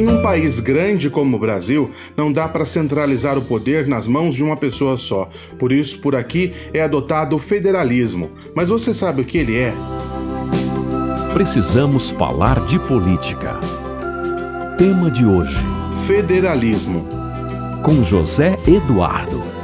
Em um país grande como o Brasil, não dá para centralizar o poder nas mãos de uma pessoa só. Por isso, por aqui é adotado o federalismo. Mas você sabe o que ele é? Precisamos falar de política. Tema de hoje: Federalismo. Com José Eduardo.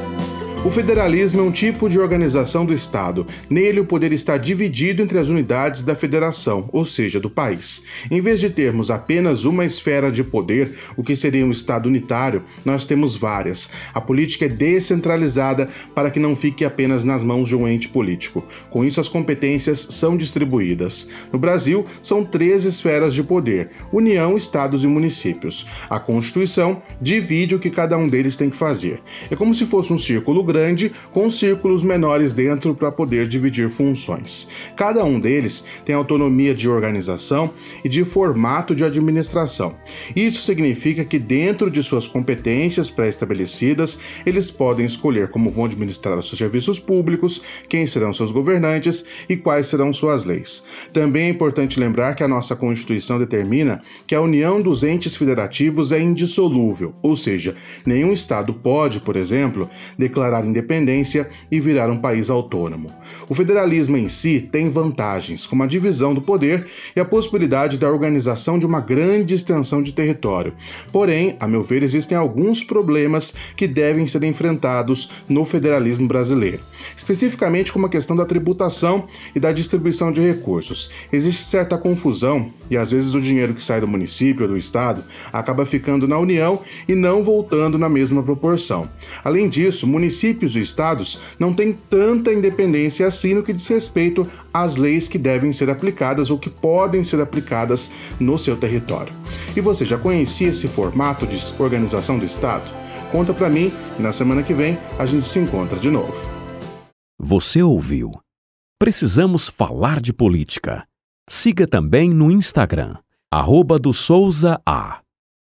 O federalismo é um tipo de organização do Estado. Nele, o poder está dividido entre as unidades da federação, ou seja, do país. Em vez de termos apenas uma esfera de poder, o que seria um Estado unitário, nós temos várias. A política é descentralizada para que não fique apenas nas mãos de um ente político. Com isso, as competências são distribuídas. No Brasil, são três esferas de poder: União, Estados e municípios. A Constituição divide o que cada um deles tem que fazer. É como se fosse um círculo grande grande com círculos menores dentro para poder dividir funções. Cada um deles tem autonomia de organização e de formato de administração. Isso significa que, dentro de suas competências pré-estabelecidas, eles podem escolher como vão administrar os seus serviços públicos, quem serão seus governantes e quais serão suas leis. Também é importante lembrar que a nossa Constituição determina que a união dos entes federativos é indissolúvel, ou seja, nenhum Estado pode, por exemplo, declarar independência e virar um país autônomo. O federalismo em si tem vantagens, como a divisão do poder e a possibilidade da organização de uma grande extensão de território. Porém, a meu ver, existem alguns problemas que devem ser enfrentados no federalismo brasileiro, especificamente como a questão da tributação e da distribuição de recursos. Existe certa confusão e às vezes o dinheiro que sai do município ou do estado acaba ficando na União e não voltando na mesma proporção. Além disso, municípios municípios e estados não têm tanta independência assim no que diz respeito às leis que devem ser aplicadas ou que podem ser aplicadas no seu território. E você já conhecia esse formato de organização do Estado? Conta para mim e na semana que vem a gente se encontra de novo. Você ouviu? Precisamos falar de política. Siga também no Instagram, arroba do Souza A.